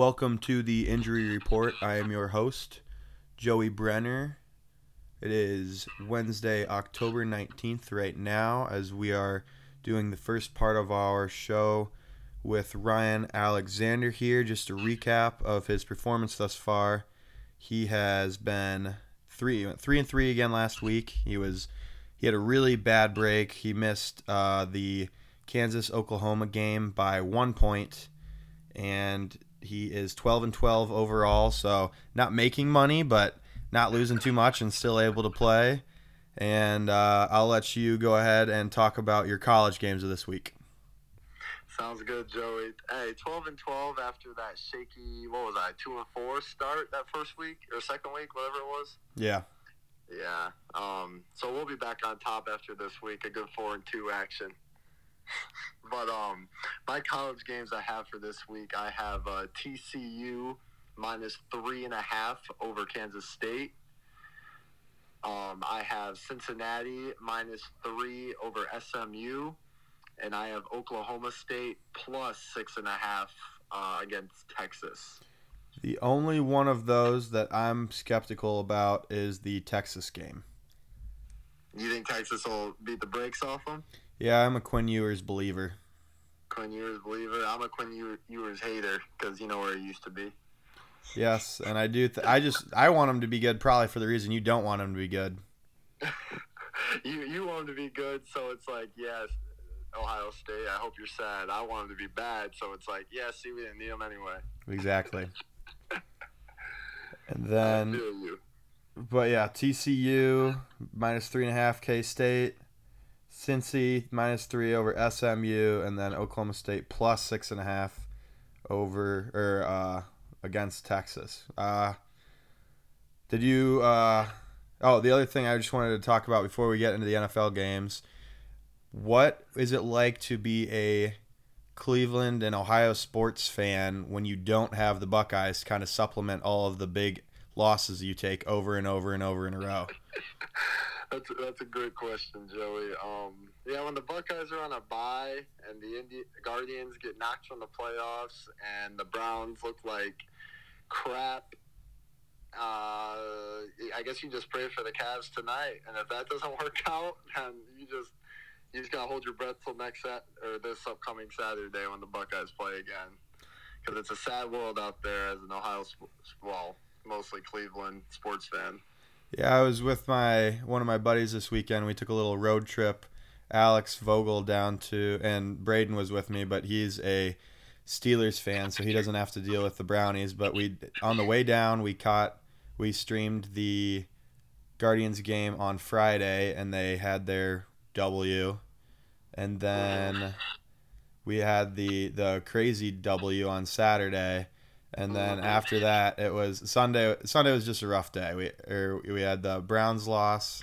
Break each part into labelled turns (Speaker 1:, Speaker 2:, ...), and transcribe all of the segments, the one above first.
Speaker 1: Welcome to the injury report. I am your host, Joey Brenner. It is Wednesday, October 19th, right now, as we are doing the first part of our show with Ryan Alexander here. Just a recap of his performance thus far. He has been three, three and three again last week. He was he had a really bad break. He missed uh, the Kansas Oklahoma game by one point, and he is 12 and 12 overall, so not making money, but not losing too much and still able to play. And uh, I'll let you go ahead and talk about your college games of this week.
Speaker 2: Sounds good, Joey. Hey, 12 and 12 after that shaky, what was I, 2 and 4 start that first week or second week, whatever it was?
Speaker 1: Yeah.
Speaker 2: Yeah. Um, so we'll be back on top after this week, a good 4 and 2 action. but um, my college games I have for this week, I have uh, TCU minus three and a half over Kansas State. Um, I have Cincinnati minus three over SMU, and I have Oklahoma State plus six and a half uh, against Texas.
Speaker 1: The only one of those that I'm skeptical about is the Texas game.
Speaker 2: You think Texas will beat the brakes off them?
Speaker 1: Yeah, I'm a Quinn Ewers believer.
Speaker 2: Quinn Ewers believer. I'm a Quinn Ewers hater because you know where he used to be.
Speaker 1: Yes, and I do. Th- I just I want him to be good, probably for the reason you don't want him to be good.
Speaker 2: you you want him to be good, so it's like yes, Ohio State. I hope you're sad. I want him to be bad, so it's like yeah, see, we didn't need them anyway.
Speaker 1: Exactly. and then, but yeah, TCU minus three and a half, K State. Cincy minus three over SMU, and then Oklahoma State plus six and a half over or uh, against Texas. Uh, did you? Uh, oh, the other thing I just wanted to talk about before we get into the NFL games. What is it like to be a Cleveland and Ohio sports fan when you don't have the Buckeyes to kind of supplement all of the big losses you take over and over and over in a row?
Speaker 2: that's a, that's a good question, Joey. Um, yeah, when the Buckeyes are on a bye and the Indi- Guardians get knocked from the playoffs and the Browns look like crap, uh, I guess you just pray for the Cavs tonight. And if that doesn't work out, then you just you just gotta hold your breath till next sat or this upcoming Saturday when the Buckeyes play again, because it's a sad world out there as an Ohio, well, mostly Cleveland sports fan.
Speaker 1: Yeah, I was with my one of my buddies this weekend. We took a little road trip. Alex Vogel down to, and Braden was with me, but he's a Steelers fan, so he doesn't have to deal with the Brownies. But we, on the way down, we caught, we streamed the Guardians game on Friday, and they had their W, and then we had the the crazy W on Saturday and then after that, it was Sunday. Sunday was just a rough day. We er, we had the Browns loss,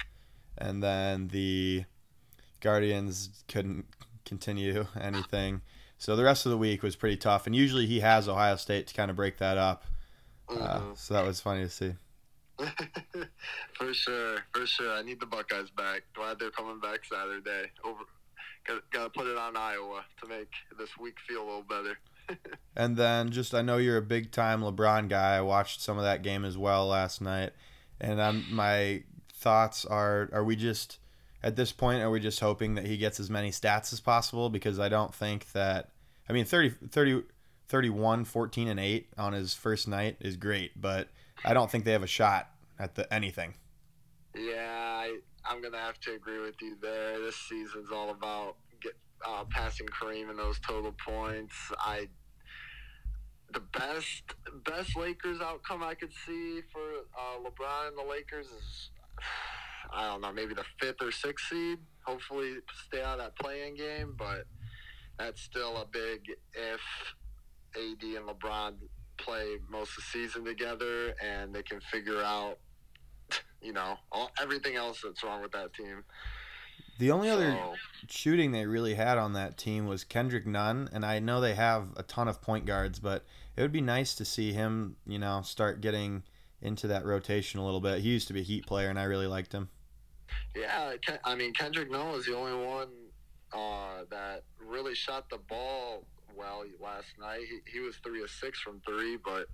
Speaker 1: and then the Guardians couldn't continue anything. So the rest of the week was pretty tough. And usually he has Ohio State to kind of break that up. Uh, mm-hmm. so that was funny to see.
Speaker 2: for sure, for sure. I need the Buckeyes back. Glad they're coming back Saturday. Over, got to put it on Iowa to make this week feel a little better
Speaker 1: and then just I know you're a big time LeBron guy. I watched some of that game as well last night, and I'm, my thoughts are: Are we just at this point? Are we just hoping that he gets as many stats as possible? Because I don't think that. I mean, 30, 30 31, 14, and 8 on his first night is great, but I don't think they have a shot at the anything.
Speaker 2: Yeah, I, I'm gonna have to agree with you there. This season's all about get uh, passing Kareem and those total points. I the best best Lakers outcome I could see for uh, LeBron and the Lakers is I don't know maybe the fifth or sixth seed. Hopefully stay out of that play-in game, but that's still a big if AD and LeBron play most of the season together and they can figure out you know all, everything else that's wrong with that team.
Speaker 1: The only other shooting they really had on that team was Kendrick Nunn, and I know they have a ton of point guards, but it would be nice to see him, you know, start getting into that rotation a little bit. He used to be a Heat player, and I really liked him.
Speaker 2: yeah, I mean Kendrick Nunn was the only one uh, that really shot the ball well last night. He, he was three of six from three, but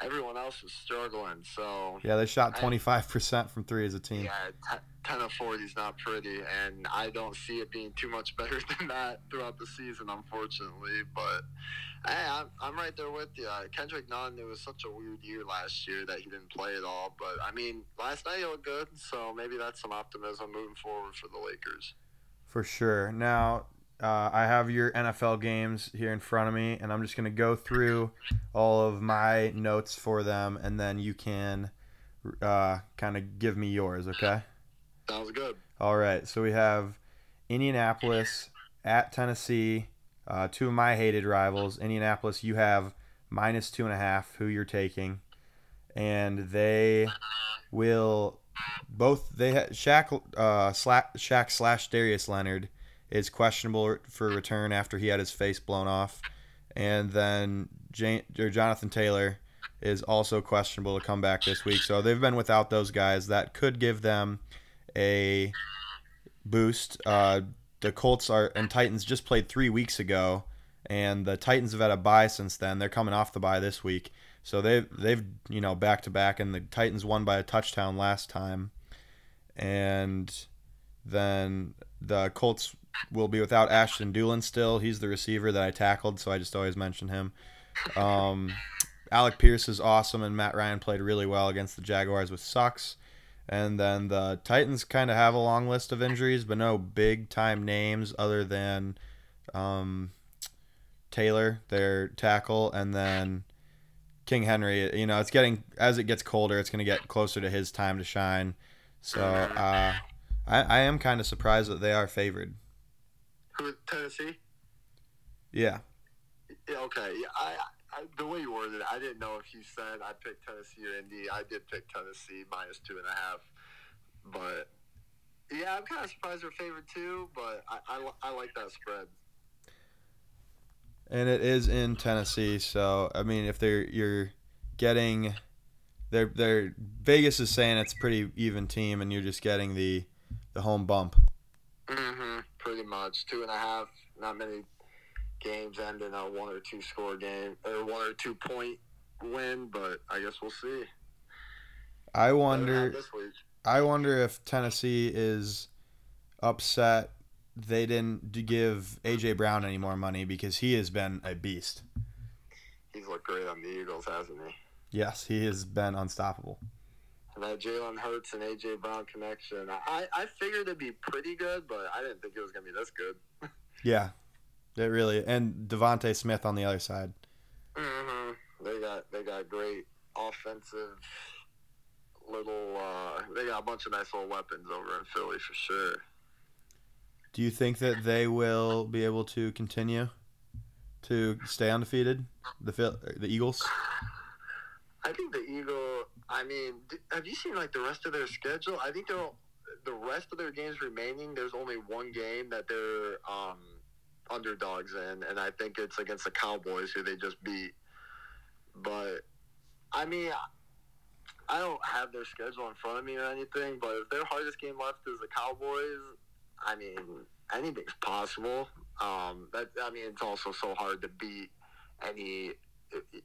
Speaker 2: everyone else was struggling. So
Speaker 1: Yeah, they shot 25% from three as a team.
Speaker 2: yeah, t- ten of forty is not pretty, and I don't see it being too much better than that throughout the season, unfortunately. But hey, I'm, I'm right there with you. Kendrick Nunn, it was such a weird year last year that he didn't play at all. But I mean, last night he looked good, so maybe that's some optimism moving forward for the Lakers.
Speaker 1: For sure. Now, uh, I have your NFL games here in front of me, and I'm just going to go through all of my notes for them, and then you can uh, kind of give me yours, okay?
Speaker 2: Sounds good.
Speaker 1: All right. So we have Indianapolis at Tennessee, uh, two of my hated rivals. Indianapolis, you have minus two and a half, who you're taking, and they will both they ha- Shaq uh sla- Shaq slash Darius Leonard is questionable for return after he had his face blown off, and then Jan- or Jonathan Taylor is also questionable to come back this week. So they've been without those guys. That could give them a boost. Uh, the Colts are and Titans just played three weeks ago, and the Titans have had a bye since then. They're coming off the bye this week, so they've they've you know back to back, and the Titans won by a touchdown last time, and then the Colts will be without Ashton Dulin still. He's the receiver that I tackled, so I just always mention him. Um, Alec Pierce is awesome, and Matt Ryan played really well against the Jaguars with sucks. And then the Titans kind of have a long list of injuries, but no big time names other than um, Taylor, their tackle, and then King Henry. You know, it's getting as it gets colder, it's going to get closer to his time to shine. So uh, I, I am kind of surprised that they are favored.
Speaker 2: Who Tennessee?
Speaker 1: Yeah.
Speaker 2: Yeah, okay. Yeah, I, I the way you worded it, I didn't know if you said I picked Tennessee or Indy. I did pick Tennessee minus two and a half, but yeah, I'm kind of surprised they're favored too. But I, I, I like that spread.
Speaker 1: and it is in Tennessee. So I mean, if they're you're getting, they're they're Vegas is saying it's a pretty even team, and you're just getting the the home bump.
Speaker 2: Mm-hmm. Pretty much two and a half. Not many games end in a one or two score game or one or two point win, but I guess we'll see.
Speaker 1: I wonder.
Speaker 2: not this week.
Speaker 1: I wonder if Tennessee is upset they didn't give AJ Brown any more money because he has been a beast.
Speaker 2: He's looked great on the Eagles, hasn't he?
Speaker 1: Yes, he has been unstoppable.
Speaker 2: And that Jalen Hurts and AJ Brown connection, I, I figured it'd be pretty good, but I didn't think it was gonna be this good.
Speaker 1: Yeah, it really and DeVonta Smith on the other side.
Speaker 2: Mm-hmm. They got they got great offensive little. Uh, they got a bunch of nice little weapons over in Philly for sure.
Speaker 1: Do you think that they will be able to continue to stay undefeated? The the Eagles.
Speaker 2: I think the Eagle. I mean, have you seen like the rest of their schedule? I think they're the rest of their games remaining. There's only one game that they're um, underdogs in, and I think it's against the Cowboys, who they just beat. But I mean, I don't have their schedule in front of me or anything. But if their hardest game left is the Cowboys, I mean, anything's possible. Um, that I mean, it's also so hard to beat any,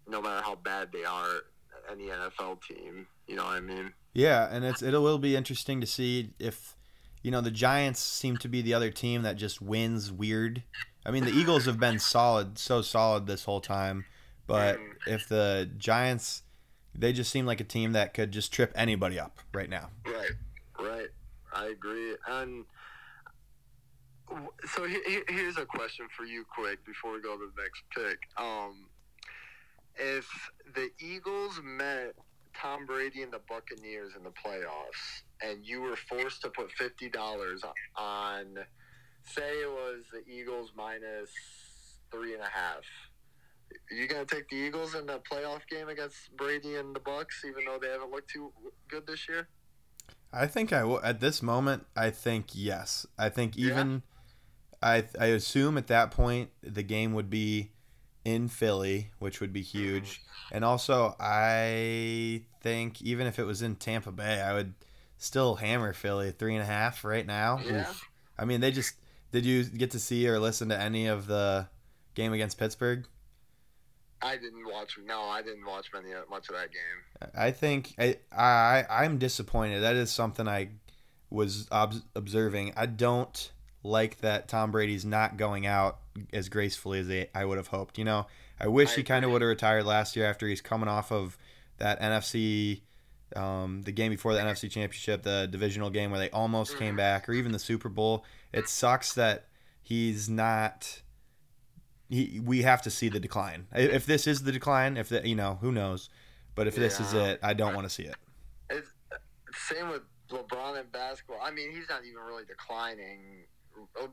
Speaker 2: no matter how bad they are, any NFL team. You know what I mean?
Speaker 1: Yeah, and it's it will be interesting to see if you know the Giants seem to be the other team that just wins weird. I mean, the Eagles have been solid, so solid this whole time, but if the Giants they just seem like a team that could just trip anybody up right now.
Speaker 2: Right, right. I agree. And so he- he- here's a question for you, quick, before we go to the next pick. Um, if the Eagles met Tom Brady and the Buccaneers in the playoffs, and you were forced to put fifty dollars on, say it was the Eagles minus three and a half. Are you gonna take the Eagles in the playoff game against Brady and the Bucks, even though they haven't looked too good this year?
Speaker 1: I think I w- at this moment I think yes. I think even I I assume at that point the game would be in Philly, which would be huge. Oh, and also I think even if it was in Tampa Bay, I would still hammer Philly three and a half right now.
Speaker 2: Yeah.
Speaker 1: Oof. I mean, they just did you get to see or listen to any of the game against Pittsburgh?
Speaker 2: I didn't watch. No, I didn't watch many much of that game.
Speaker 1: I think I I I'm disappointed. That is something I was ob- observing. I don't like that Tom Brady's not going out as gracefully as they, I would have hoped. You know, I wish
Speaker 2: I
Speaker 1: he kind of would have retired last year after he's coming off of that NFC, um, the game before the NFC Championship, the divisional game where they almost came
Speaker 2: Mhm.
Speaker 1: back, or even the Super Bowl. It sucks that he's not. He, we have to see the decline. If this is the decline, if the, you know, who knows, but if this is it, I don't want to see it.
Speaker 2: It's same with LeBron in basketball. I mean, he's not even really declining,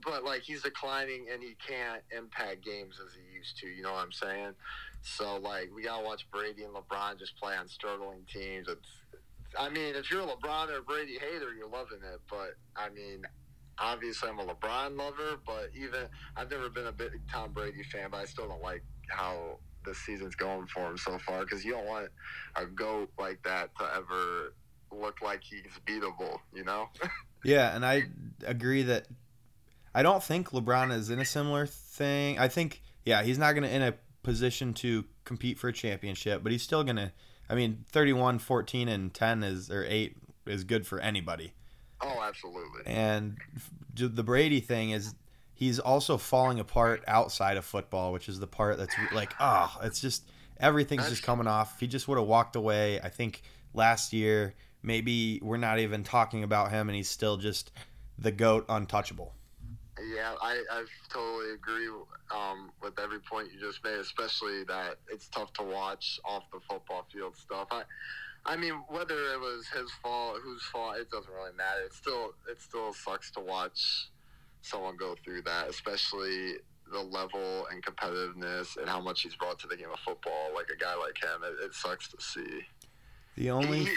Speaker 2: but like he's declining and he can't impact games as he used to. You know what I'm saying? So like we gotta watch Brady and LeBron just play on struggling teams. It's, I mean, if you're a LeBron or Brady hater, you're loving it. But I mean, obviously I'm a LeBron lover. But even I've never been a big Tom Brady fan, but I still don't like how the season's going for him so far because you don't want a goat like that to ever look like he's beatable, you know?
Speaker 1: Yeah, and I agree that I don't think LeBron is in a similar thing. I think yeah, he's not going to in a position to compete for a championship, but he's still going to I mean, 31, 14 and 10 is or 8 is good for anybody.
Speaker 2: oh, absolutely.
Speaker 1: And the Brady thing is he's also falling apart outside of football, which is the part that's like, ah, it's just everything's just coming off. If he just would have walked away, I think last year maybe we're not even talking about him and he's still just the goat untouchable.
Speaker 2: Yeah, I, I totally agree um, with every point you just made, especially that it's tough to watch off the football field stuff. I, I mean, whether it was his fault, whose fault, it doesn't really matter. It still, it still sucks to watch someone go through that, especially the level and competitiveness and how much he's brought to the game of football. Like a guy like him, it, it sucks to see.
Speaker 1: The only
Speaker 2: he,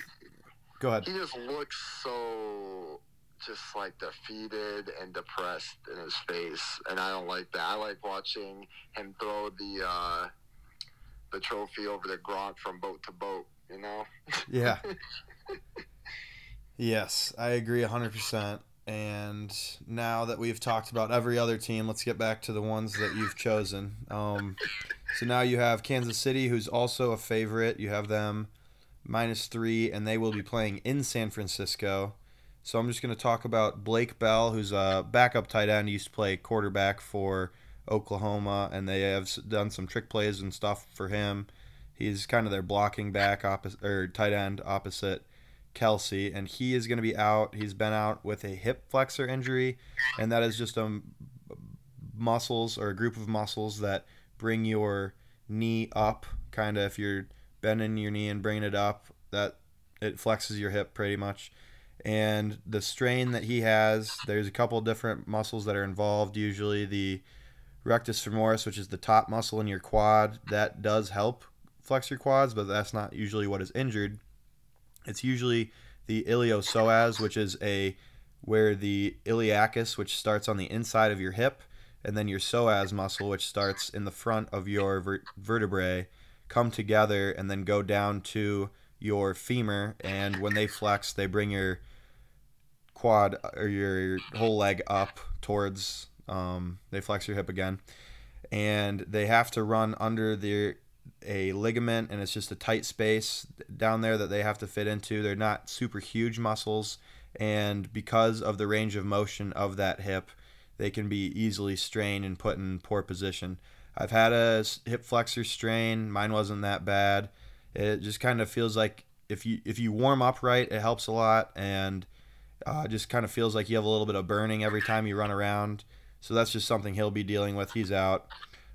Speaker 1: go ahead.
Speaker 2: he just looks so just like defeated and depressed in his face and i don't like that i like watching him throw the uh the trophy over the Gronk from boat to boat you know
Speaker 1: Yeah. yes, I agree 100%. And now that we've talked about every other team, let's get back to the ones that you've chosen. Um, so now you have Kansas City, who's also a favorite. You have them minus three, and they will be playing in San Francisco. So I'm just going to talk about Blake Bell, who's a backup tight end. He used to play quarterback for Oklahoma, and they have done some trick plays and stuff for him. He's kind of their blocking back opposite or tight end opposite Kelce, and he is going to be out. He's been out with a hip flexor injury, and that is just a muscles or a group of muscles that bring your knee up. Kind of if you're bending your knee and bringing it up, that it flexes your hip pretty much. And the strain that he has, there's a couple different muscles that are involved. Usually the rectus femoris, which is the top muscle in your quad, that does help flex your quads, but that's not usually what is injured. It's usually the iliopsoas, which is a where the iliacus, which starts on the inside of your hip, and then your psoas muscle, which starts in the front of your ver- vertebrae, come together and then go down to your femur. And when they flex, they bring your quad or your whole leg up towards. Um, they flex your hip again, and they have to run under the a ligament, and it's just a tight space down there that they have to fit into. They're not super huge muscles, and because of the range of motion of that hip, they can be easily strained and put in poor position. I've had a hip flexor strain. Mine wasn't that bad. It just kind of feels like if you if you warm up right, it helps a lot, and uh, just kind of feels like you have a little bit of burning every time you run around. So that's just something he'll be dealing with. He's out.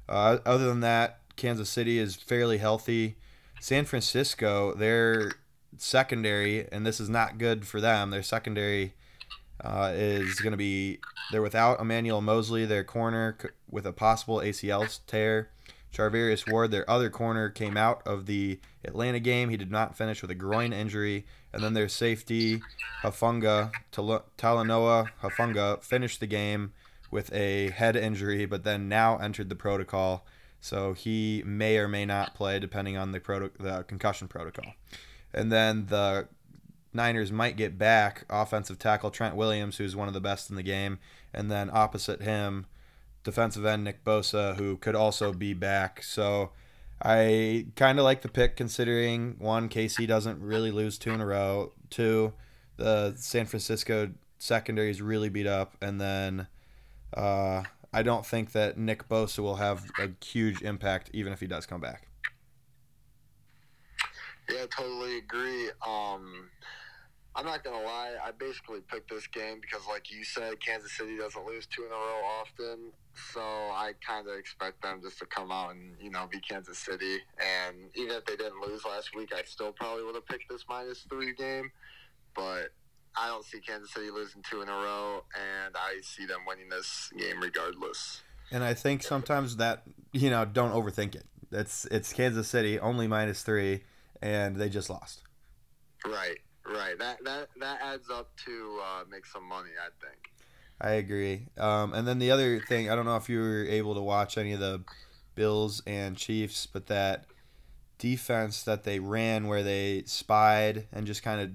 Speaker 1: Uh, other than that, Kansas City is fairly healthy. San Francisco, their secondary, and this is not good for them. Their secondary uh, is going to be they're without Emmanuel Moseley, their corner with a possible ACL tear. Charvarius Ward, their other corner, came out of the Atlanta game. He did not finish with a groin injury. And then their safety, Hufanga, Talanoa Hufanga, finished the game with a head injury, but then now entered the protocol. So he may or may not play depending on the, proto- the concussion protocol. And then the Niners might get back offensive tackle Trent Williams, who's one of the best in the game, and then opposite him, defensive end Nick Bosa, who could also be back. So I kind of like the pick considering one, KC doesn't really lose two in a row. Two, the San Francisco secondary is really beat up, and then uh, I don't think that Nick Bosa will have a huge impact even if he does come back.
Speaker 2: Yeah, totally agree. Um, I'm not gonna lie. I basically picked this game because, like you said, Kansas City doesn't lose two in a row often. So I kind of expect them just to come out and you know be Kansas City. And even if they didn't lose last week, I still probably would have picked this minus three game. But I don't see Kansas City losing two in a row, and I see them winning this game regardless.
Speaker 1: And I think sometimes that you know don't overthink it. It's it's Kansas City only minus three, and they just lost.
Speaker 2: Right. Right. That that that adds up to uh, make some money. I think.
Speaker 1: I agree. Um, and then the other thing, I don't know if you were able to watch any of the Bills and Chiefs, but that defense that they ran where they spied and just kind of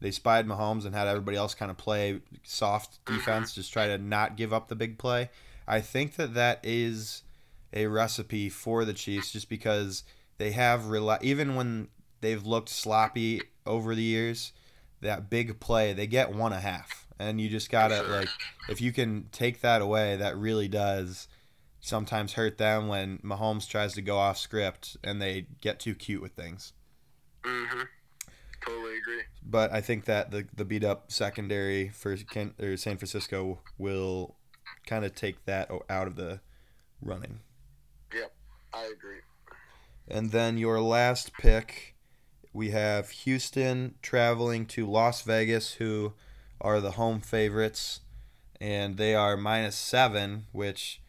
Speaker 1: they spied Mahomes and had everybody else kind of play soft mm-hmm. defense, just try to not give up the big play. I think that that is a recipe for the Chiefs, just because they have rela- even when they've looked sloppy over the years, that big play, they get one a half. And you just gotta like if you can take that away, that really does sometimes hurt them when Mahomes tries to go off script and they get too cute with things.
Speaker 2: Mm-hmm. Totally agree.
Speaker 1: But I think that the the beat up secondary for Ken, or San Francisco will kind of take that out of the running.
Speaker 2: Yep, I agree.
Speaker 1: And then your last pick we have Houston traveling to Las Vegas, who are the home favorites, and they are minus seven, which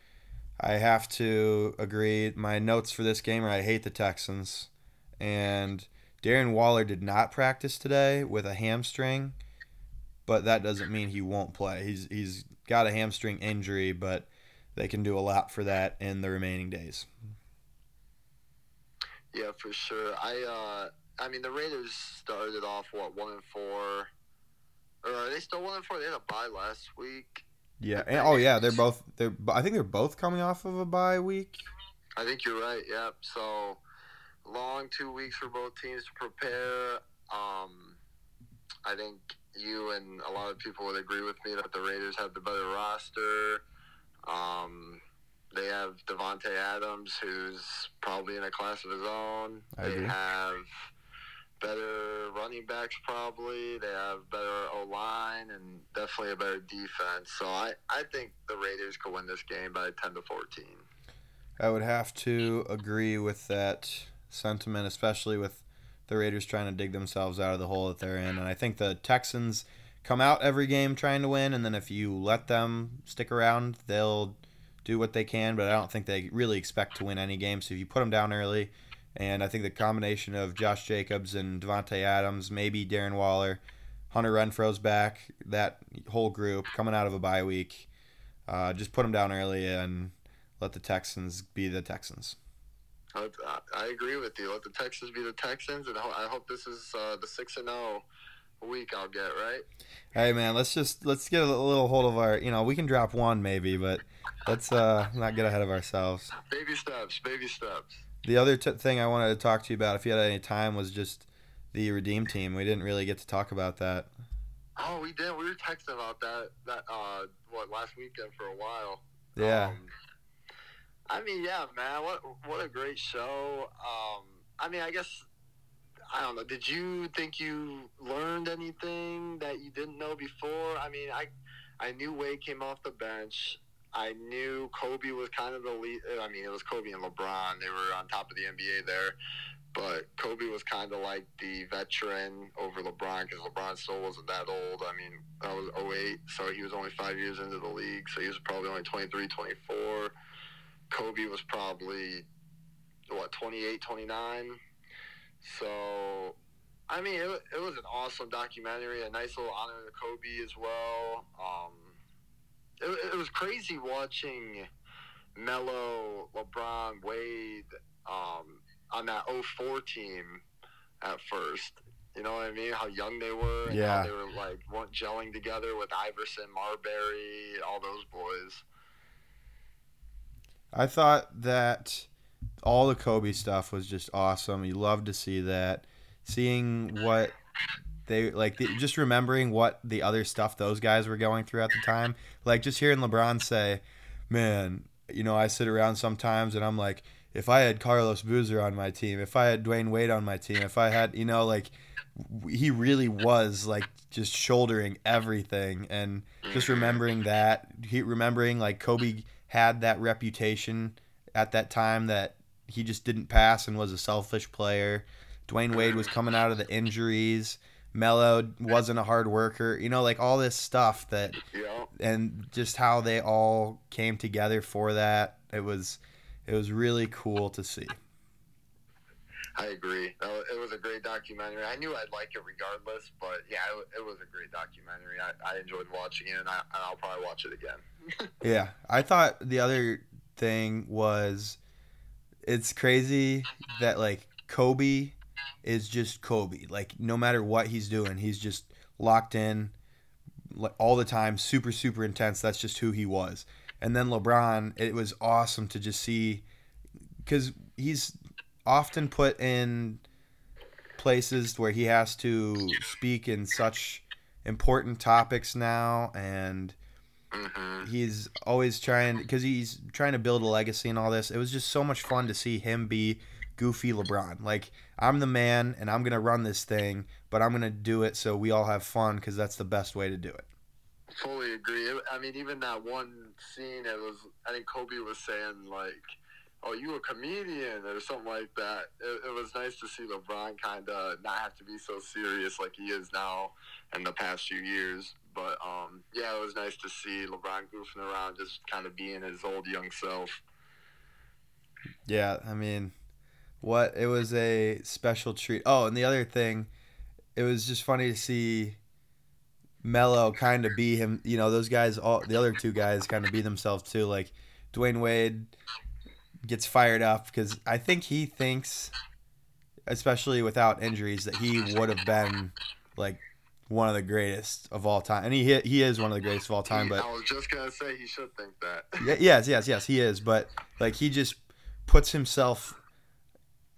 Speaker 1: I have to agree. My notes for this game are I hate the Texans, and Darren Waller did not practice today with a hamstring, but that doesn't mean he won't play. He's he's got a hamstring injury, but they can do a lot for that in the remaining days.
Speaker 2: Yeah, for sure. I uh I mean, the Raiders started off what one and four, or are they still one and four? They had a bye last week.
Speaker 1: Yeah. And, oh yeah, they're both. They're. I think they're both coming off of a bye week.
Speaker 2: I think you're right. Yep. So long two weeks for both teams to prepare. Um, I think you and a lot of people would agree with me that the Raiders have the better roster. Um, they have Davante Adams, who's probably in a class of his own. I they agree. have better running backs probably. They have better O line and definitely a better defense. So I, I think the Raiders could win this game by ten to fourteen.
Speaker 1: I would have to agree with that sentiment, especially with the Raiders trying to dig themselves out of the hole that they're in. And I think the Texans come out every game trying to win, and then if you let them stick around, they'll do what they can. But I don't think they really expect to win any game. So if you put them down early, and I think the combination of Josh Jacobs and Davante Adams, maybe Darren Waller, Hunter Renfrow's back, that whole group coming out of a bye week, uh, just put them down early and let the Texans be the Texans.
Speaker 2: I agree with you. Let the Texans be the Texans, and I hope this is uh, the six and zero oh week I'll get right.
Speaker 1: Hey man, let's just let's get a little hold of our. You know, we can drop one maybe, but let's uh, not get ahead of ourselves.
Speaker 2: Baby steps, baby steps.
Speaker 1: The other t- thing I wanted to talk to you about, if you had any time, was just the Redeem team. We didn't really get to talk about that.
Speaker 2: Oh, we did. We were texting about that that uh what last weekend for a while.
Speaker 1: Yeah. Um,
Speaker 2: I mean, yeah, man. What what a great show. Um, I mean, I guess I don't know. Did you think you learned anything that you didn't know before? I mean, I I knew Wade came off the bench. I knew Kobe was kind of the lead. I mean, it was Kobe and LeBron. They were on top of the NBA there. But Kobe was kind of like the veteran over LeBron because LeBron still wasn't that old. I mean, that was 08, so he was only five years into the league. So he was probably only 23, 24. Kobe was probably what 28, 29. So, I mean, it, it was an awesome documentary, a nice little honor to Kobe as well. Um, it, it was crazy watching Melo, LeBron, Wade um, on that 04 team at first. You know what I mean? How young they were, and
Speaker 1: Yeah.
Speaker 2: how they were like weren't gelling together with Iverson, Marbury, all those boys.
Speaker 1: I thought that all the Kobe stuff was just awesome. You love to see that. Seeing what they like, the, just remembering what the other stuff those guys were going through at the time. Like just hearing LeBron say, "Man, you know, I sit around sometimes and I'm like, if I had Carlos Boozer on my team, if I had Dwyane Wade on my team, if I had, you know, like." He really was like just shouldering everything, and just remembering that. He remembering like Kobe had that reputation at that time that he just didn't pass and was a selfish player. Dwyane Wade was coming out of the injuries. Melo wasn't a hard worker. You know, like all this stuff that
Speaker 2: know,
Speaker 1: and just how they all came together for that. It was it was really cool to see.
Speaker 2: I agree. It was a great documentary. I knew I'd like it regardless, but yeah, it, it was a great documentary. I, I enjoyed watching it, and, I, and I'll probably watch it again.
Speaker 1: Yeah. I thought the other thing was it's crazy that like Kobe is just Kobe. Like no matter what he's doing, he's just locked in like all the time, super super intense. That's just who he was. And then LeBron, it was awesome to just see cuz he's often put in places where he has to speak in such important topics now and
Speaker 2: hmm
Speaker 1: he's always trying because he's trying to build a legacy and all this. It was just so much fun to see him be goofy LeBron. Like I'm the man and I'm gonna run this thing, but I'm gonna do it so we all have fun because that's the best way to do it.
Speaker 2: Fully agree. I mean, even that one scene, it was. I think Kobe was saying like, "Oh, you a comedian" or something like that. It, it was nice to see LeBron kind of not have to be so serious like he is now in the past few years. But um, yeah, it was nice to see LeBron goofing around, just kind of being his old young self.
Speaker 1: Yeah, I mean, what it was a special treat. Oh, and the other thing, it was just funny to see Melo kind of be him. You know, those guys, all the other two guys, kind of be themselves too. Like Dwyane Wade gets fired up because I think he thinks, especially without injuries, that he would have been like one of the greatest of all time, and he he is one of the greatest of all time. But
Speaker 2: I was just gonna say he should think that.
Speaker 1: Yes, yes, yes, he is. But like he just puts himself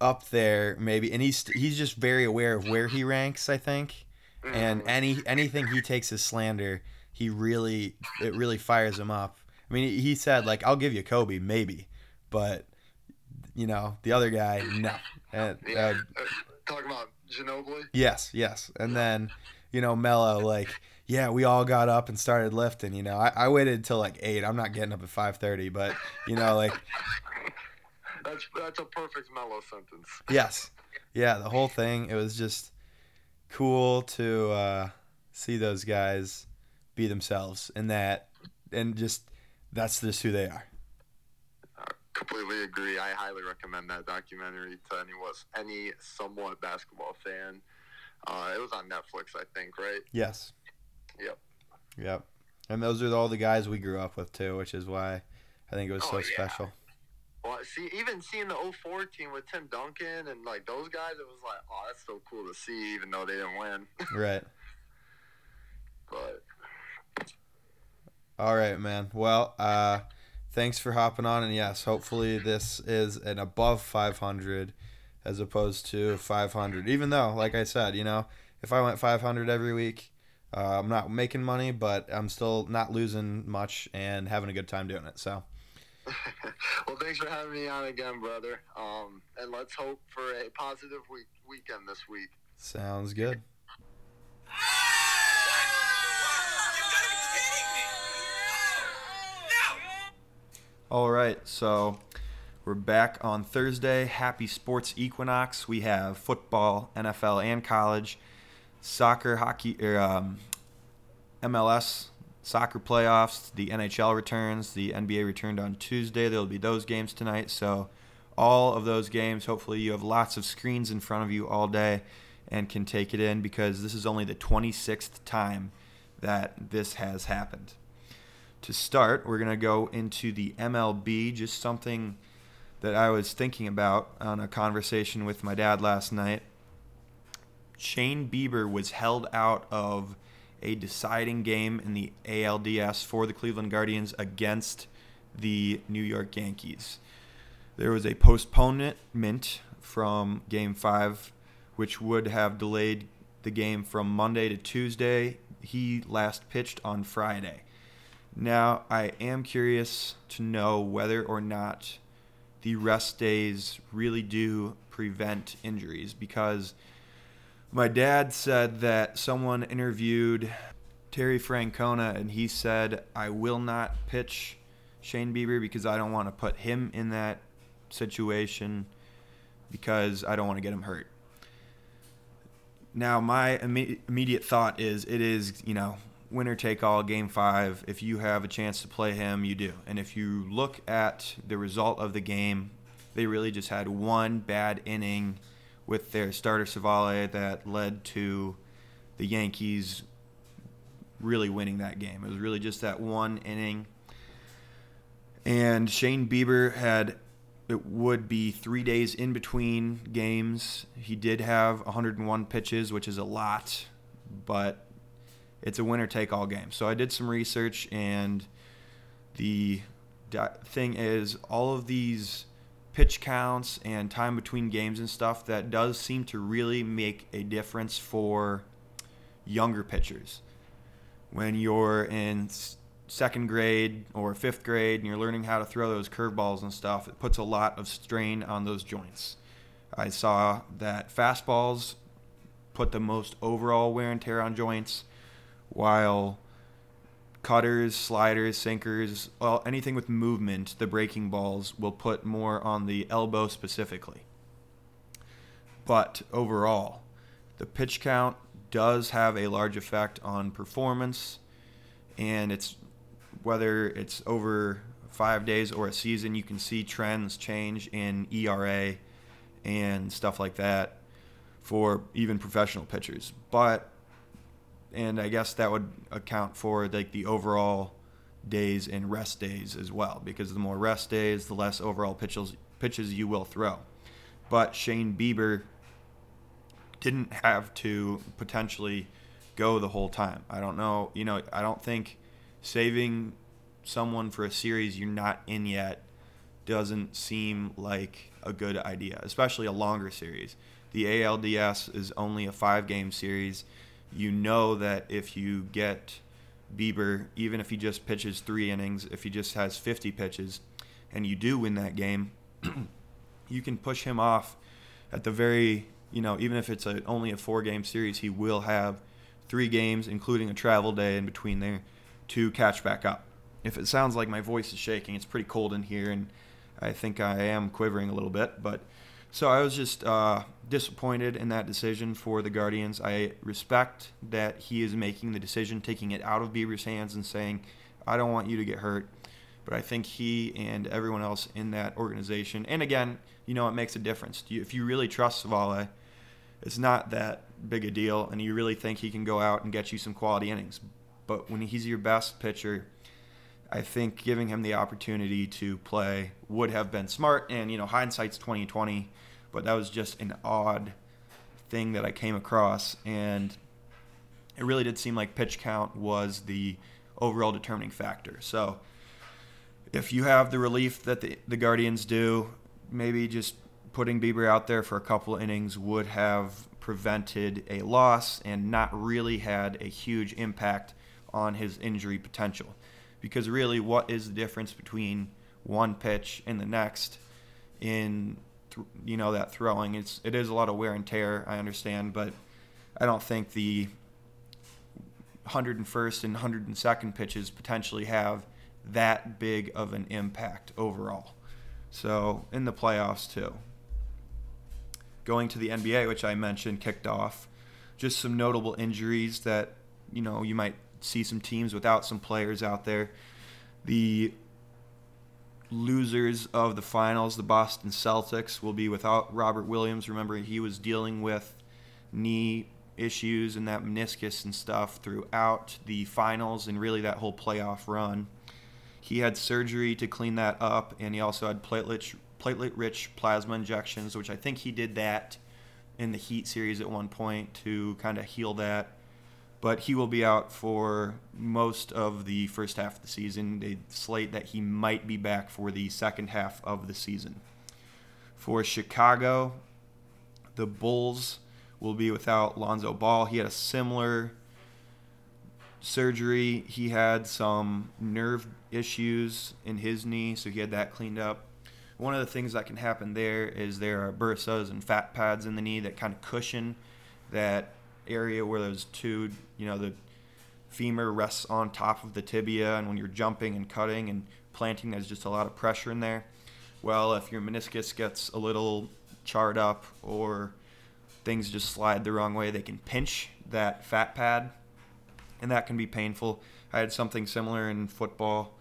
Speaker 1: up there, maybe, and he's he's just very aware of where he ranks. I think, and
Speaker 2: Mhm.
Speaker 1: any anything he takes as slander, he really it really fires him up. I mean, he said like, "I'll give you Kobe, maybe," but you know, the other guy, no. And,
Speaker 2: yeah,
Speaker 1: uh,
Speaker 2: uh, talking about Ginobili.
Speaker 1: Yes, yes. And then, you know, Melo, like, yeah, we all got up and started lifting. You know, I, I waited until like eight. I'm not getting up at five thirty, but you know, like,
Speaker 2: That's that's a perfect Melo sentence.
Speaker 1: yes, yeah, the whole thing. It was just cool to uh, see those guys be themselves, and that, and just that's just who they are.
Speaker 2: I completely agree. I highly recommend that documentary to any was any somewhat basketball fan. Uh, it was on Netflix, I think, right?
Speaker 1: Yes.
Speaker 2: Yep.
Speaker 1: Yep. And those are all the guys we grew up with too, which is why I think it was
Speaker 2: Oh,
Speaker 1: so
Speaker 2: yeah.
Speaker 1: special.
Speaker 2: See, even seeing the 04 team with Tim Duncan and like those guys, it was like, oh, that's so cool to see, even though they didn't win.
Speaker 1: Right.
Speaker 2: But
Speaker 1: All right, man. Well, uh, thanks for hopping on, and yes, hopefully this is an above 500 as opposed to 500. Even though, like I said, you know, if I went 500 every week, uh, I'm not making money, but I'm still not losing much and having a good time doing it. So,
Speaker 2: well, thanks for having me on again, brother. Um, and let's hope for a positive week weekend this week.
Speaker 1: sounds good. All right, so we're back on Thursday. Happy sports equinox. We have football, NFL, and college, soccer, hockey, or um, MLS, soccer playoffs. The NHL returns. The NBA returned on Tuesday. There'll be those games tonight. So all of those games. Hopefully, you have lots of screens in front of you all day and can take it in because this is only the 26th time that this has happened. To start, we're going to go into the MLB, just something that I was thinking about on a conversation with my dad last night. Shane Bieber was held out of a deciding game in the ALDS for the Cleveland Guardians against the New York Yankees. There was a postponement from game five, which would have delayed the game from Monday to Tuesday. He last pitched on Friday. Now, I am curious to know whether or not the rest days really do prevent injuries because my dad said that someone interviewed Terry Francona and he said, I will not pitch Shane Bieber because I don't want to put him in that situation because I don't want to get him hurt. Now, my imme- immediate thought is it is, you know, winner take all game five. If you have a chance to play him, you do. And if you look at the result of the game, they really just had one bad inning with their starter Civale that led to the Yankees really winning that game. It was really just that one inning. And Shane Bieber had it would be three days in between games. He did have 101 pitches, which is a lot, but it's a winner take all game. So I did some research, and the thing is, all of these pitch counts and time between games and stuff that does seem to really make a difference for younger pitchers. When you're in second grade or fifth grade and you're learning how to throw those curveballs and stuff, it puts a lot of strain on those joints. I saw that fastballs put the most overall wear and tear on joints, while cutters, sliders, sinkers, well, anything with movement, the breaking balls will put more on the elbow specifically. But overall, the pitch count does have a large effect on performance, and it's whether it's over five days or a season, you can see trends change in ERA and stuff like that for even professional pitchers. But and I guess that would account for like the overall days and rest days as well, because the more rest days, the less overall pitches pitches you will throw. But Shane Bieber didn't have to potentially go the whole time. I don't know, you know, I don't think saving someone for a series you're not in yet doesn't seem like a good idea, especially a longer series. The ALDS is only a five game series. You know that if you get Bieber, even if he just pitches three innings, if he just has 50 pitches, and you do win that game, you can push him off at the very, you know, even if it's a, only a four game series, he will have three games, including a travel day in between there, to catch back up. If it sounds like my voice is shaking, it's pretty cold in here, and I think I am quivering a little bit. But so I was just uh, disappointed in that decision for the Guardians. I respect that he is making the decision, taking it out of Bieber's hands, and saying, "I don't want you to get hurt." But I think he and everyone else in that organization, and again, you know, it makes a difference. If you really trust Civale, it's not that big a deal, and you really think he can go out and get you some quality innings. But when he's your best pitcher, I think giving him the opportunity to play would have been smart. And you know, hindsight's twenty twenty, but that was just an odd thing that I came across, and it really did seem like pitch count was the overall determining factor. So, if you have the relief that the, the Guardians do, maybe just putting Bieber out there for a couple innings would have prevented a loss and not really had a huge impact on his injury potential because really, what is the difference between one pitch and the next in you know that throwing? It's it is a lot of wear and tear. I understand, but I don't think the 101st and 102nd pitches potentially have that big of an impact overall. So in the playoffs too. Going to the NBA, which I mentioned, kicked off. Just some notable injuries that you know you might see some teams without some players out there. The losers of the finals, the Boston Celtics, will be without Robert Williams. Remember, he was dealing with knee issues and that meniscus and stuff throughout the finals and really that whole playoff run. He had surgery to clean that up, and he also had platelet platelet rich plasma injections, which I think he did that in the Heat series at one point to kind of heal that. But he will be out for most of the first half of the season. They slate that he might be back for the second half of the season. For Chicago, the Bulls will be without Lonzo Ball. He had a similar surgery. He had some nerve issues in his knee, so he had that cleaned up one of the things that can happen there is there are bursas and fat pads in the knee that kind of cushion that area where those two, you know, the femur rests on top of the tibia, and when you're jumping and cutting and planting, there's just a lot of pressure in there. Well, if your meniscus gets a little charred up or things just slide the wrong way, they can pinch that fat pad, and that can be painful. I had something similar in football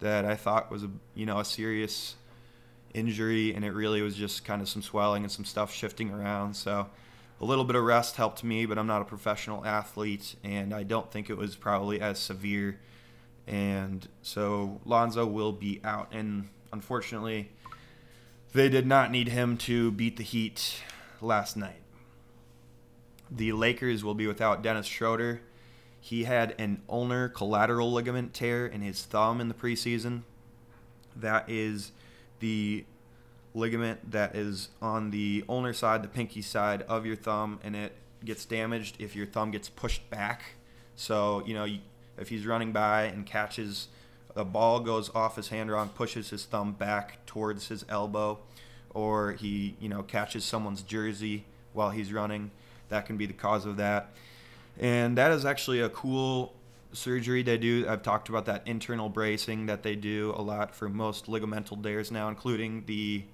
Speaker 1: that I thought was a you know a serious injury, and it really was just kind of some swelling and some stuff shifting around. So a little bit of rest helped me, but I'm not a professional athlete, and I don't think it was probably as severe. And so Lonzo will be out, and unfortunately, they did not need him to beat the Heat last night. The Lakers will be without Dennis Schroeder. He had an ulnar collateral ligament tear in his thumb in the preseason. That is the ligament that is on the ulnar side, the pinky side of your thumb, and it gets damaged if your thumb gets pushed back. So, you know, if he's running by and catches a ball goes off his hand wrong, pushes his thumb back towards his elbow, or he, you know, catches someone's jersey while he's running, that can be the cause of that. And that is actually a cool surgery they do. I've talked about that internal bracing that they do a lot for most ligamental tears now, including the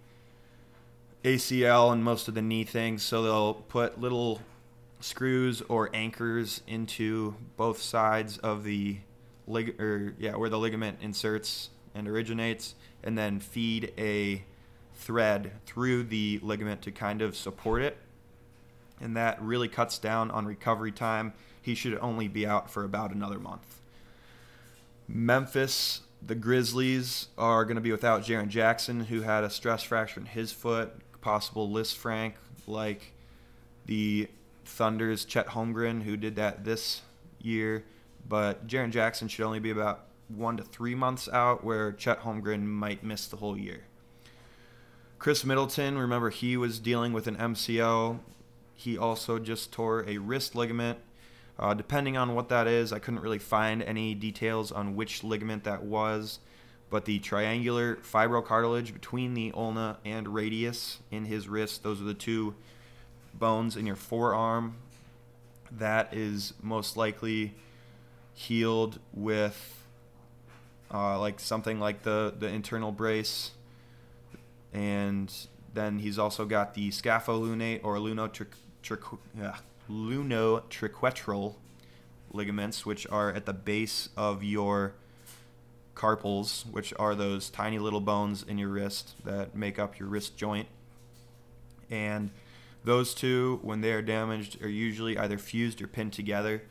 Speaker 1: ACL and most of the knee things. So they'll put little screws or anchors into both sides of the lig or yeah where the ligament inserts and originates, and then feed a thread through the ligament to kind of support it. And that really cuts down on recovery time he should only be out for about another month. Memphis, the Grizzlies are going to be without Jaren Jackson, who had a stress fracture in his foot, possible Lisfranc, like the Thunder's Chet Holmgren, who did that this year. But Jaren Jackson should only be about one to three months out, where Chet Holmgren might miss the whole year. Khris Middleton, remember he was dealing with an MCL. He also just tore a wrist ligament uh, depending on what that is, I couldn't really find any details on which ligament that was, but the triangular fibrocartilage between the ulna and radius in his wrist, those are the two bones in your forearm. That is most likely healed with uh, like something like the, the internal brace. And then he's also got the scapholunate or lunotric, yeah, lunotriquetral ligaments, which are at the base of your carpals, which are those tiny little bones in your wrist that make up your wrist joint. And those two, when they are damaged, are usually either fused or pinned together.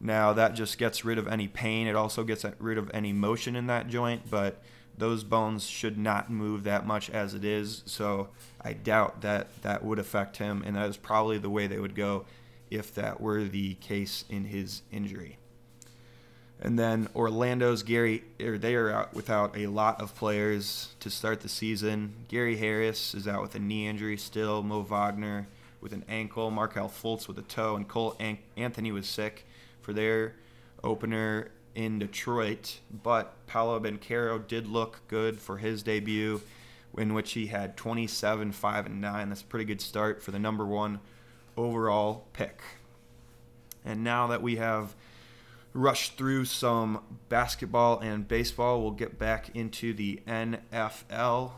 Speaker 1: Now, that just gets rid of any pain. It also gets rid of any motion in that joint, but those bones should not move that much as it is. So I doubt that that would affect him, and that is probably the way they would go if that were the case in his injury. And then Orlando's Gary, er, they are out without a lot of players to start the season. Gary Harris is out with a knee injury still. Mo Wagner with an ankle. Markelle Fultz with a toe. And Cole Anthony was sick for their opener in Detroit. But Paolo Banchero did look good for his debut, in which he had 27, 5, and 9. That's a pretty good start for the number one overall pick. And now that we have rushed through some basketball and baseball, we'll get back into the NFL.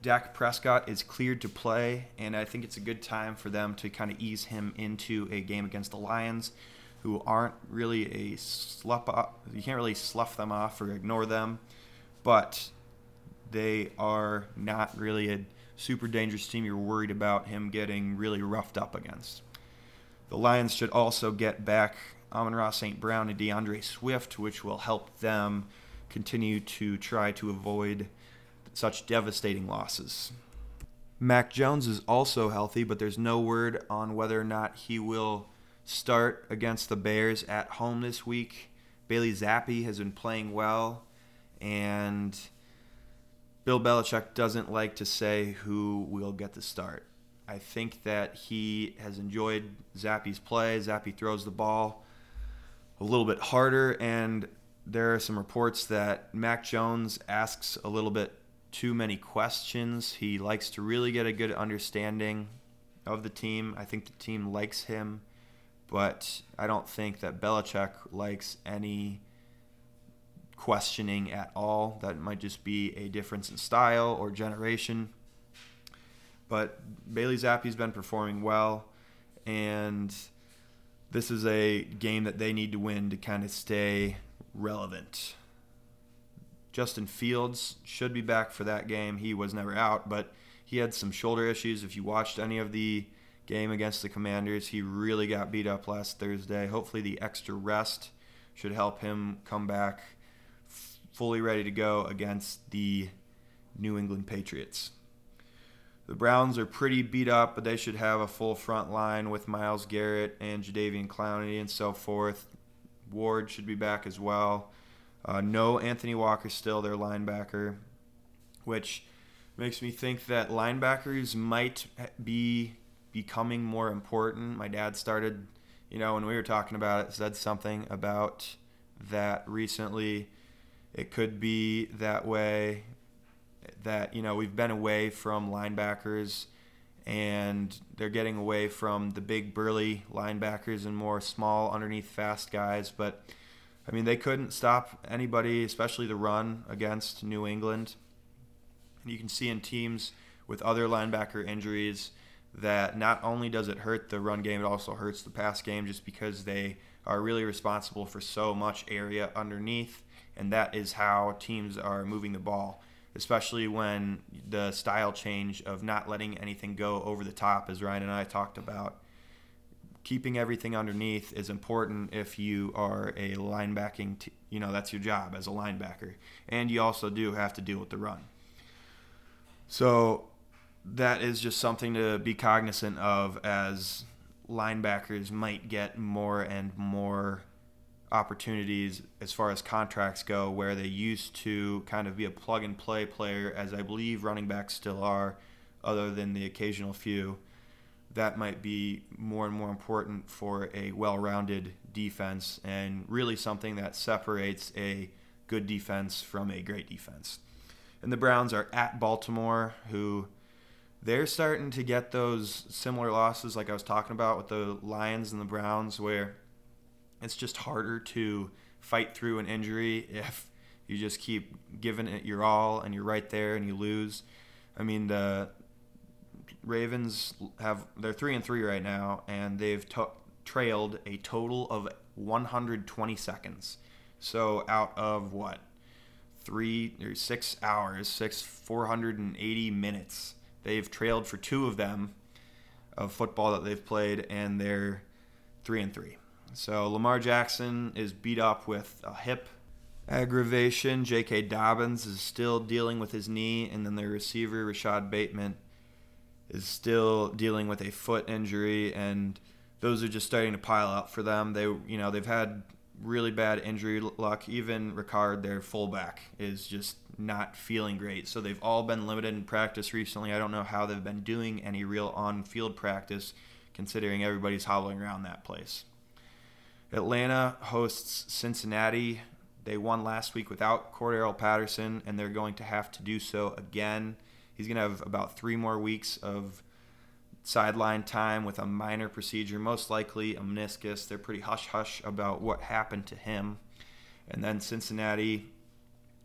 Speaker 1: Dak Prescott is cleared to play, and I think it's a good time for them to kind of ease him into a game against the Lions, who aren't really a slough. You can't really slough them off or ignore them, but they are not really a super dangerous team you're worried about him getting really roughed up against. The Lions should also get back Amon-Ra St. Brown and D'Andre Swift, which will help them continue to try to avoid such devastating losses. Mac Jones is also healthy, but there's no word on whether or not he will start against the Bears at home this week. Bailey Zappe has been playing well, and Bill Belichick doesn't like to say who will get the start. I think that he has enjoyed Zappe's play. Zappe throws the ball a little bit harder, and there are some reports that Mac Jones asks a little bit too many questions. He likes to really get a good understanding of the team. I think the team likes him, but I don't think that Belichick likes any questioning at all. That might just be a difference in style or generation. But Bailey Zappe's been performing well, and this is a game that they need to win to kind of stay relevant. Justin Fields should be back for that game. He was never out, but he had some shoulder issues. If you watched any of the game against the Commanders, he really got beat up last Thursday. Hopefully, the extra rest should help him come back fully ready to go against the New England Patriots. The Browns are pretty beat up, but they should have a full front line with Myles Garrett and Jadeveon Clowney and so forth. Ward should be back as well. Uh, no Anthony Walker still their linebacker, which makes me think that linebackers might be becoming more important. My dad started, you know, when we were talking about it, said something about that recently. It could be that way that, you know, we've been away from linebackers and they're getting away from the big burly linebackers and more small underneath fast guys, but I mean, they couldn't stop anybody, especially the run against New England. And you can see in teams with other linebacker injuries that not only does it hurt the run game, it also hurts the pass game just because they are really responsible for so much area underneath. And that is how teams are moving the ball, especially when the style change of not letting anything go over the top, as Ryan and I talked about keeping everything underneath is important if you are a linebacking, t- you know, that's your job as a linebacker. And you also do have to deal with the run. So that is just something to be cognizant of as linebackers might get more and more opportunities as far as contracts go where they used to kind of be a plug and play player as I believe running backs still are other than the occasional few that might be more and more important for a well rounded defense and really something that separates a good defense from a great defense. And the Browns are at Baltimore, who they're starting to get those similar losses like I was talking about with the Lions and the Browns, where it's just harder to fight through an injury if you just keep giving it your all and you're right there and you lose. I mean, the Ravens have they're three and three right now, and they've t- trailed a total of 120 seconds. So out of what three or six hours, six 480 minutes, they've trailed for two of them of football that they've played, and they're three and three. So Lamar Jackson is beat up with a hip aggravation. J.K. Dobbins is still dealing with his knee, and then their receiver Rashod Bateman is still dealing with a foot injury, and those are just starting to pile up for them. They, you know, they've had really bad injury luck. Even Ricard, their fullback, is just not feeling great. So they've all been limited in practice recently. I don't know how they've been doing any real on-field practice, considering everybody's hobbling around that place. Atlanta hosts Cincinnati. They won last week without Cordarrelle Patterson, and they're going to have to do so again. He's going to have about three more weeks of sideline time with a minor procedure, most likely a meniscus. They're pretty hush hush about what happened to him. And then Cincinnati,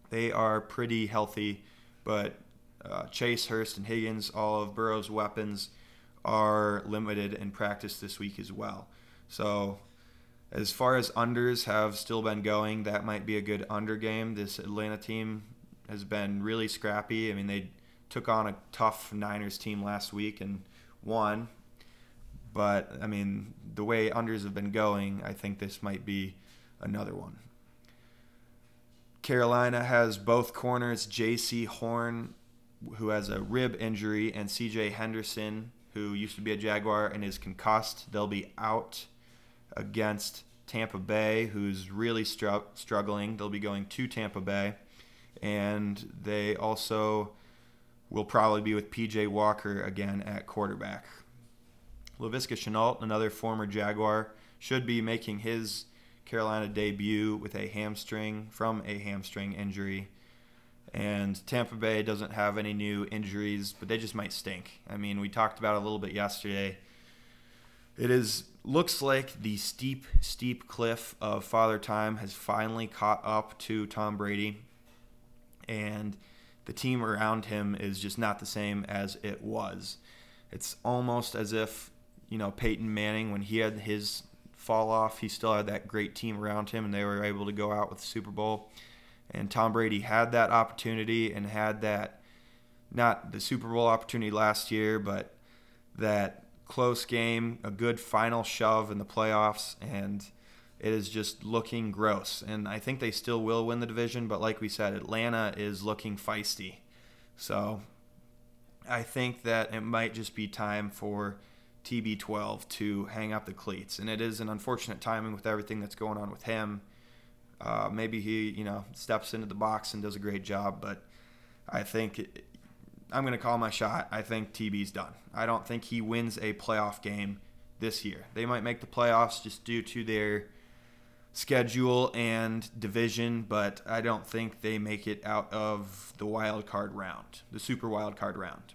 Speaker 1: they are pretty healthy, but uh, Chase, Hurst, and Higgins, all of Burrow's weapons, are limited in practice this week as well. So, as far as unders have still been going, that might be a good under game. This Atlanta team has been really scrappy. I mean, they took on a tough Niners team last week and won. But I mean, the way unders have been going, I think this might be another one. Carolina has both corners, Jaycee Horn, who has a rib injury, and CJ Henderson, who used to be a Jaguar and is concussed. They'll be out against Tampa Bay, who's really str- struggling. They'll be going to Tampa Bay. And they also will probably be with PJ Walker again at quarterback. Laviska Shenault, another former Jaguar, should be making his Carolina debut with a hamstring from a hamstring injury. And Tampa Bay doesn't have any new injuries, but they just might stink. I mean, we talked about it a little bit yesterday. It is looks like the steep, steep cliff of Father Time has finally caught up to Tom Brady, and the team around him is just not the same as it was. It's almost as if you know Peyton Manning when he had his fall off, he still had that great team around him, and they were able to go out with the Super Bowl. And Tom Brady had that opportunity and had that not the Super Bowl opportunity last year, but that close game, a good final shove in the playoffs, and it is just looking gross. And I think they still will win the division, but like we said, Atlanta is looking feisty. So I think that it might just be time for TB12 to hang up the cleats. And it is an unfortunate timing with everything that's going on with him. Uh, maybe he, you know, steps into the box and does a great job, but I think I'm going to call my shot. I think TB's done. I don't think he wins a playoff game this year. They might make the playoffs just due to their schedule and division, but I don't think they make it out of the wild card round, the super wild card round.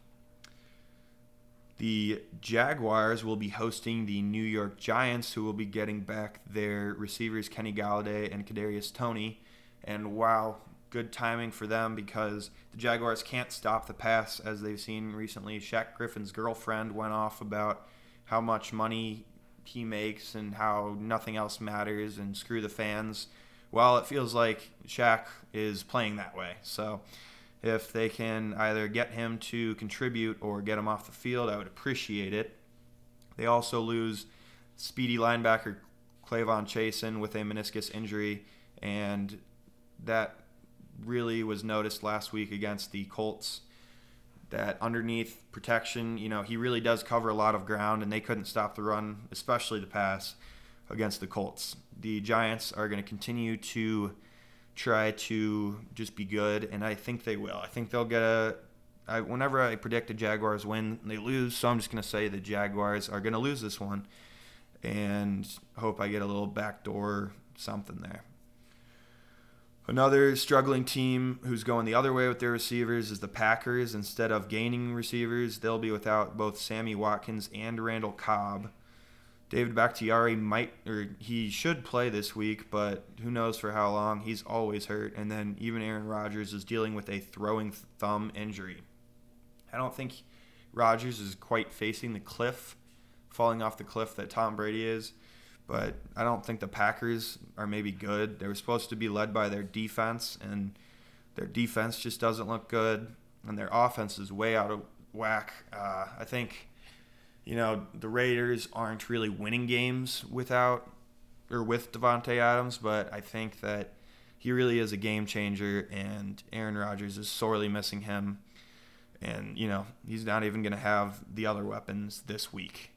Speaker 1: The Jaguars will be hosting the New York Giants, who will be getting back their receivers Kenny Golladay and Kadarius Toney. And wow, good timing for them because the Jaguars can't stop the pass as they've seen recently. Shaq Griffin's girlfriend went off about how much money he makes and how nothing else matters and screw the fans. Well, it feels like Shaq is playing that way. So if they can either get him to contribute or get him off the field, I would appreciate it. They also lose speedy linebacker K'Lavon Chaisson with a meniscus injury, and that really was noticed last week against the Colts. That underneath protection, you know, he really does cover a lot of ground, and they couldn't stop the run, especially the pass against the Colts. The Giants are going to continue to try to just be good, and I think they will. I think they'll get a. I, whenever I predict the Jaguars win, they lose. So I'm just going to say the Jaguars are going to lose this one, and hope I get a little backdoor something there. Another struggling team who's going the other way with their receivers is the Packers. Instead of gaining receivers, they'll be without both Sammy Watkins and Randall Cobb. David Bakhtiari might or he should play this week, but who knows for how long? He's always hurt. And then even Aaron Rodgers is dealing with a throwing thumb injury. I don't think Rodgers is quite facing the cliff, falling off the cliff that Tom Brady is but I don't think the Packers are maybe good. They were supposed to be led by their defense, and their defense just doesn't look good, and their offense is way out of whack. Uh, I think, you know, the Raiders aren't really winning games without or with Davante Adams, but I think that he really is a game changer, and Aaron Rodgers is sorely missing him. And, you know, he's not even going to have the other weapons this week.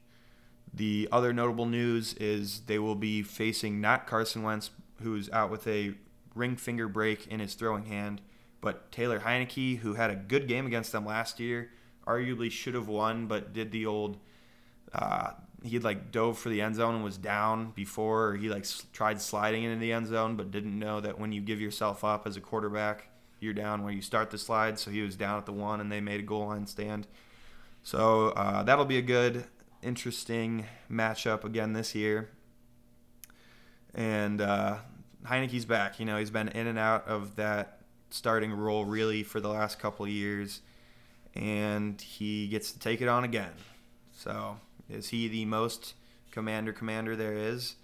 Speaker 1: The other notable news is they will be facing not Carson Wentz, who's out with a ring finger break in his throwing hand, but Taylor Heinicke, who had a good game against them last year, arguably should have won, but did the old. Uh, he like dove for the end zone and was down before, or he like tried sliding into the end zone, but didn't know that when you give yourself up as a quarterback, you're down where you start the slide. So he was down at the one, and they made a goal line stand. So uh, that'll be a good interesting matchup again this year. And uh, Heinicke's back. You know, he's been in and out of that starting role really for the last couple years, and he gets to take it on again. So, is he the most commander commander there is?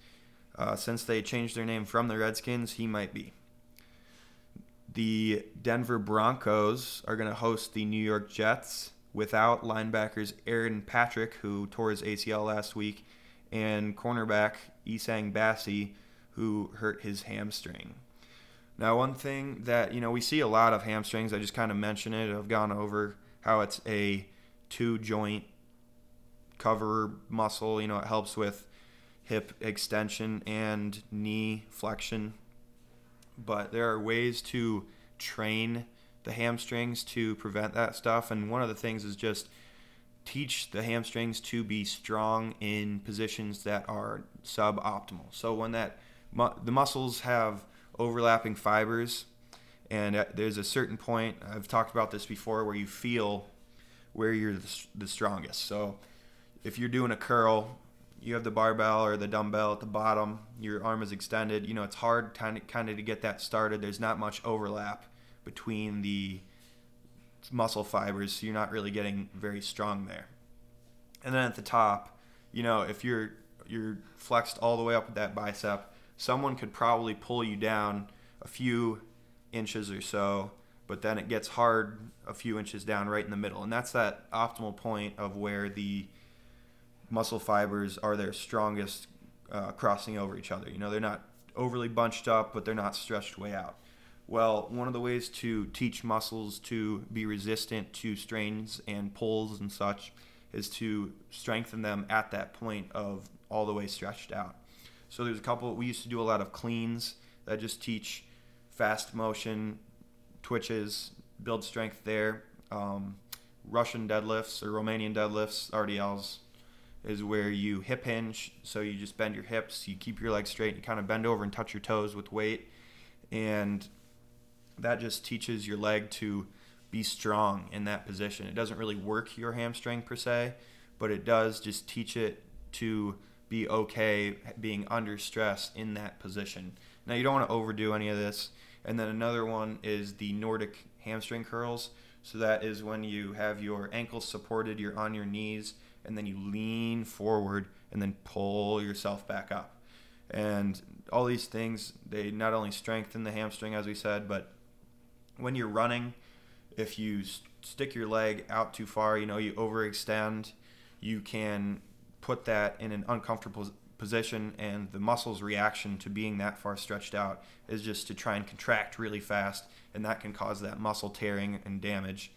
Speaker 1: Uh, since they changed their name from the Redskins, he might be. The Denver Broncos are going to host the New York Jets without linebackers Aaron Patrick, who tore his ACL last week, and cornerback Essang Bassey, who hurt his hamstring. Now, one thing that, you know, we see a lot of hamstrings, I just kind of mentioned it, I've gone over how it's a two joint cover muscle, you know, it helps with hip extension and knee flexion. But there are ways to train the hamstrings to prevent that stuff. And one of the things is just teach the hamstrings to be strong in positions that are suboptimal. So when that the muscles have overlapping fibers, and there's a certain point I've talked about this before where you feel where you're the strongest. So if you're doing a curl, you have the barbell or the dumbbell at the bottom, your arm is extended. You know it's hard kind of to get that started. There's not much overlap between the muscle fibers, so you're not really getting very strong there. And then at the top, you know, if you're you're flexed all the way up with that bicep, someone could probably pull you down a few inches or so, but then it gets hard a few inches down right in the middle. And that's that optimal point of where the muscle fibers are their strongest uh, crossing over each other. You know, they're not overly bunched up, but they're not stretched way out. Well, one of the ways to teach muscles to be resistant to strains and pulls and such is to strengthen them at that point of all the way stretched out. So there's a couple, we used to do a lot of cleans that just teach fast motion, twitches, build strength there. Um, Russian deadlifts or Romanian deadlifts, RDLs, is where you hip hinge. So you just bend your hips, you keep your legs straight, you kind of bend over and touch your toes with weight. And that just teaches your leg to be strong in that position. It doesn't really work your hamstring per se, but it does just teach it to be okay being under stress in that position. Now, you don't want to overdo any of this. And then another one is the Nordic hamstring curls. So that is when you have your ankles supported, you're on your knees, and then you lean forward and then pull yourself back up. And all these things, they not only strengthen the hamstring, as we said, but when you're running, if you stick your leg out too far, you know, you overextend, you can put that in an uncomfortable position and the muscle's reaction to being that far stretched out is just to try and contract really fast and that can cause that muscle tearing and damage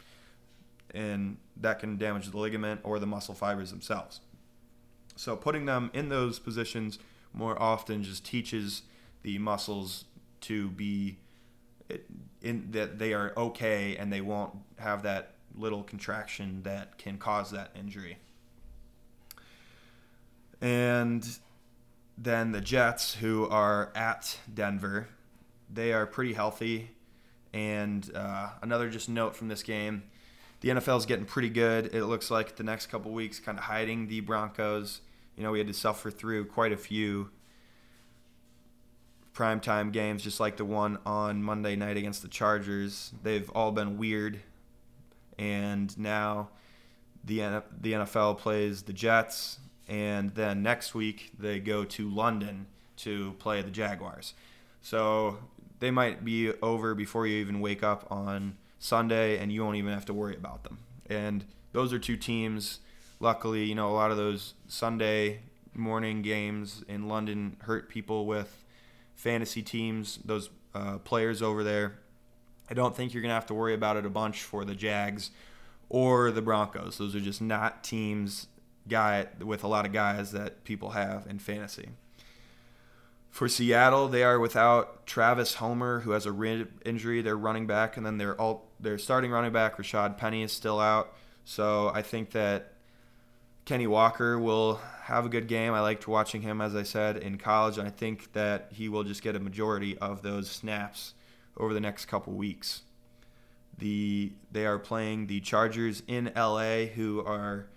Speaker 1: and that can damage the ligament or the muscle fibers themselves. So putting them in those positions more often just teaches the muscles to be in that they are okay and they won't have that little contraction that can cause that injury. And then the Jets, who are at Denver, they are pretty healthy. And uh, another just note from this game the NFL is getting pretty good. It looks like the next couple weeks, kind of hiding the Broncos. You know, we had to suffer through quite a few primetime games, just like the one on Monday night against the Chargers. They've all been weird, and now the the NFL plays the Jets, and then next week they go to London to play the Jaguars. So they might be over before you even wake up on Sunday, and you won't even have to worry about them. And those are two teams. Luckily, you know a lot of those Sunday morning games in London hurt people with fantasy teams, those uh, players over there. I don't think you're going to have to worry about it a bunch for the Jags or the Broncos. Those are just not teams guy with a lot of guys that people have in fantasy. For Seattle, they are without Travis Homer, who has a rib injury. They're running back, and then their all their starting running back Rashaad Penny is still out. So I think that Kenny Walker will have a good game. I liked watching him, as I said, in college, and I think that he will just get a majority of those snaps over the next couple weeks. The they are playing the Chargers in LA, who are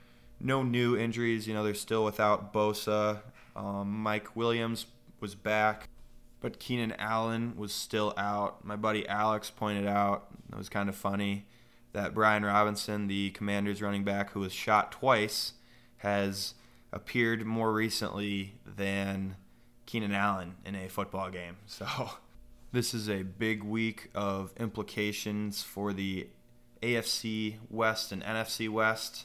Speaker 1: no new injuries. You know, they're still without Bosa. Um, Mike Williams was back, but Keenan Allen was still out. My buddy Alex pointed out it was kind of funny that Brian Robinson, the Commanders running back, who was shot twice, has appeared more recently than Keenan Allen in a football game. So This is a big week of implications for the AFC West and NFC West,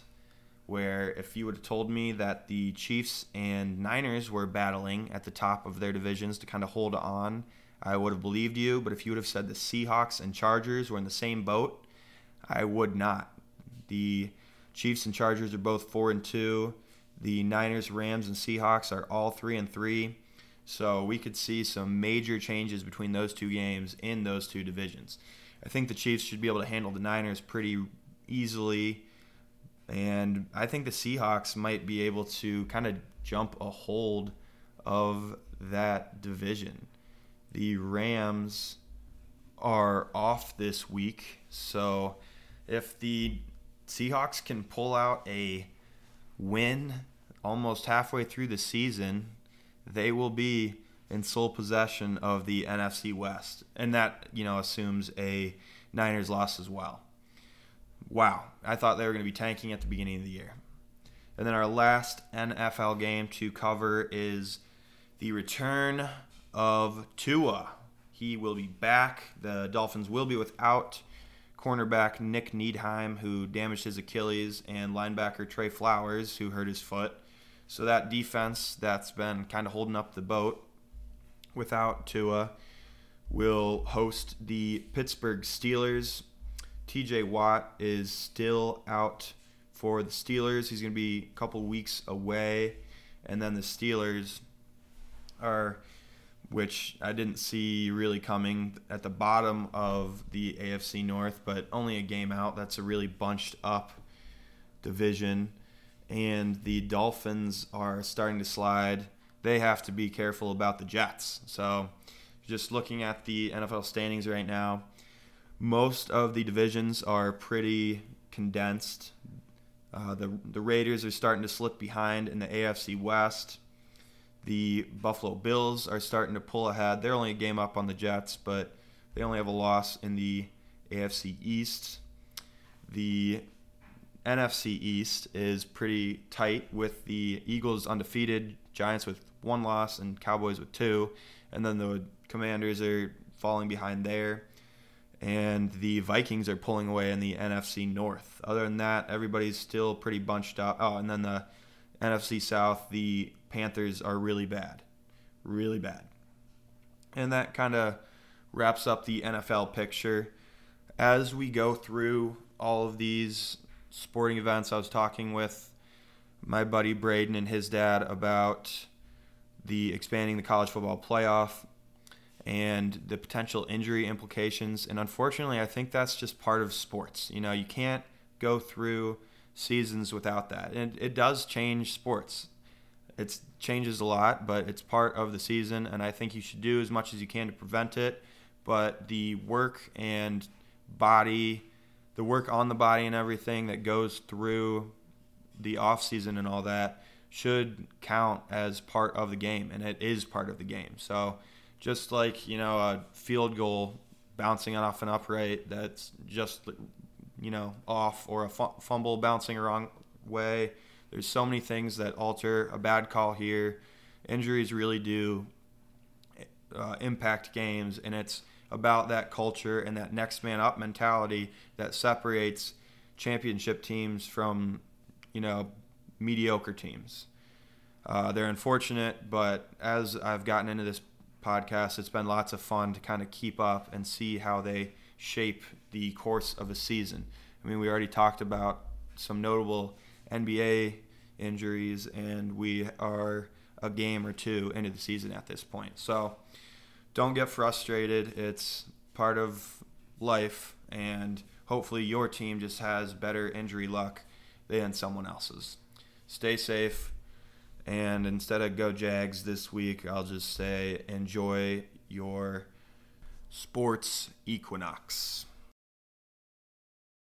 Speaker 1: where if you would have told me that the Chiefs and Niners were battling at the top of their divisions to kind of hold on, I would have believed you. But if you would have said the Seahawks and Chargers were in the same boat, I would not. The Chiefs and Chargers are both four and two. The Niners, Rams, and Seahawks are all three and three. So we could see some major changes between those two games in those two divisions. I think the Chiefs should be able to handle the Niners pretty easily. And I think the Seahawks might be able to kind of jump a hold of that division. The Rams are off this week. So if the Seahawks can pull out a win almost halfway through the season, they will be in sole possession of the NFC West. And that, you know, assumes a Niners loss as well. Wow. I thought they were going to be tanking at the beginning of the year. And then our last NFL game to cover is the return of Tua. He will be back. The Dolphins will be without cornerback Nik Needham, who damaged his Achilles, and linebacker Trey Flowers, who hurt his foot. So that defense that's been kind of holding up the boat without Tua will host the Pittsburgh Steelers. TJ Watt is still out for the Steelers. He's going to be a couple weeks away. And then the Steelers are, which I didn't see really coming, at the bottom of the AFC North, but only a game out. That's a really bunched up division and the Dolphins are starting to slide, they have to be careful about the Jets. So, just looking at the NFL standings right now, most of the divisions are pretty condensed. Uh, the the Raiders are starting to slip behind in the AFC West. The Buffalo Bills are starting to pull ahead. They're only a game up on the Jets, but they only have a loss in the AFC East. The NFC East is pretty tight with the Eagles undefeated, Giants with one loss, and Cowboys with two. And then the Commanders are falling behind there. And the Vikings are pulling away in the NFC North. Other than that, everybody's still pretty bunched up. Oh, and then the NFC South, the Panthers are really bad. Really bad. And that kind of wraps up the NFL picture. As we go through all of these sporting events, I was talking with my buddy Braden and his dad about the expanding the college football playoff and the potential injury implications. And unfortunately, I think that's just part of sports. You know, you can't go through seasons without that. And it does change sports. It changes a lot, but it's part of the season, and I think you should do as much as you can to prevent it. But the work and body the work on the body and everything that goes through the off season and all that should count as part of the game, and it is part of the game. So, just like you know, a field goal bouncing off an upright that's just you know off, or a fumble bouncing a wrong way. There's so many things that alter a bad call here. Injuries really do uh, impact games, and it's about that culture and that next man up mentality that separates championship teams from, you know, mediocre teams. Uh, they're unfortunate, but as I've gotten into this podcast, it's been lots of fun to kind of keep up and see how they shape the course of a season. I mean, we already talked about some notable NBA injuries, and we are a game or two into the season at this point. So, don't get frustrated. It's part of life, and hopefully your team just has better injury luck than someone else's. Stay safe, and instead of go Jags this week, I'll just say enjoy your sports equinox.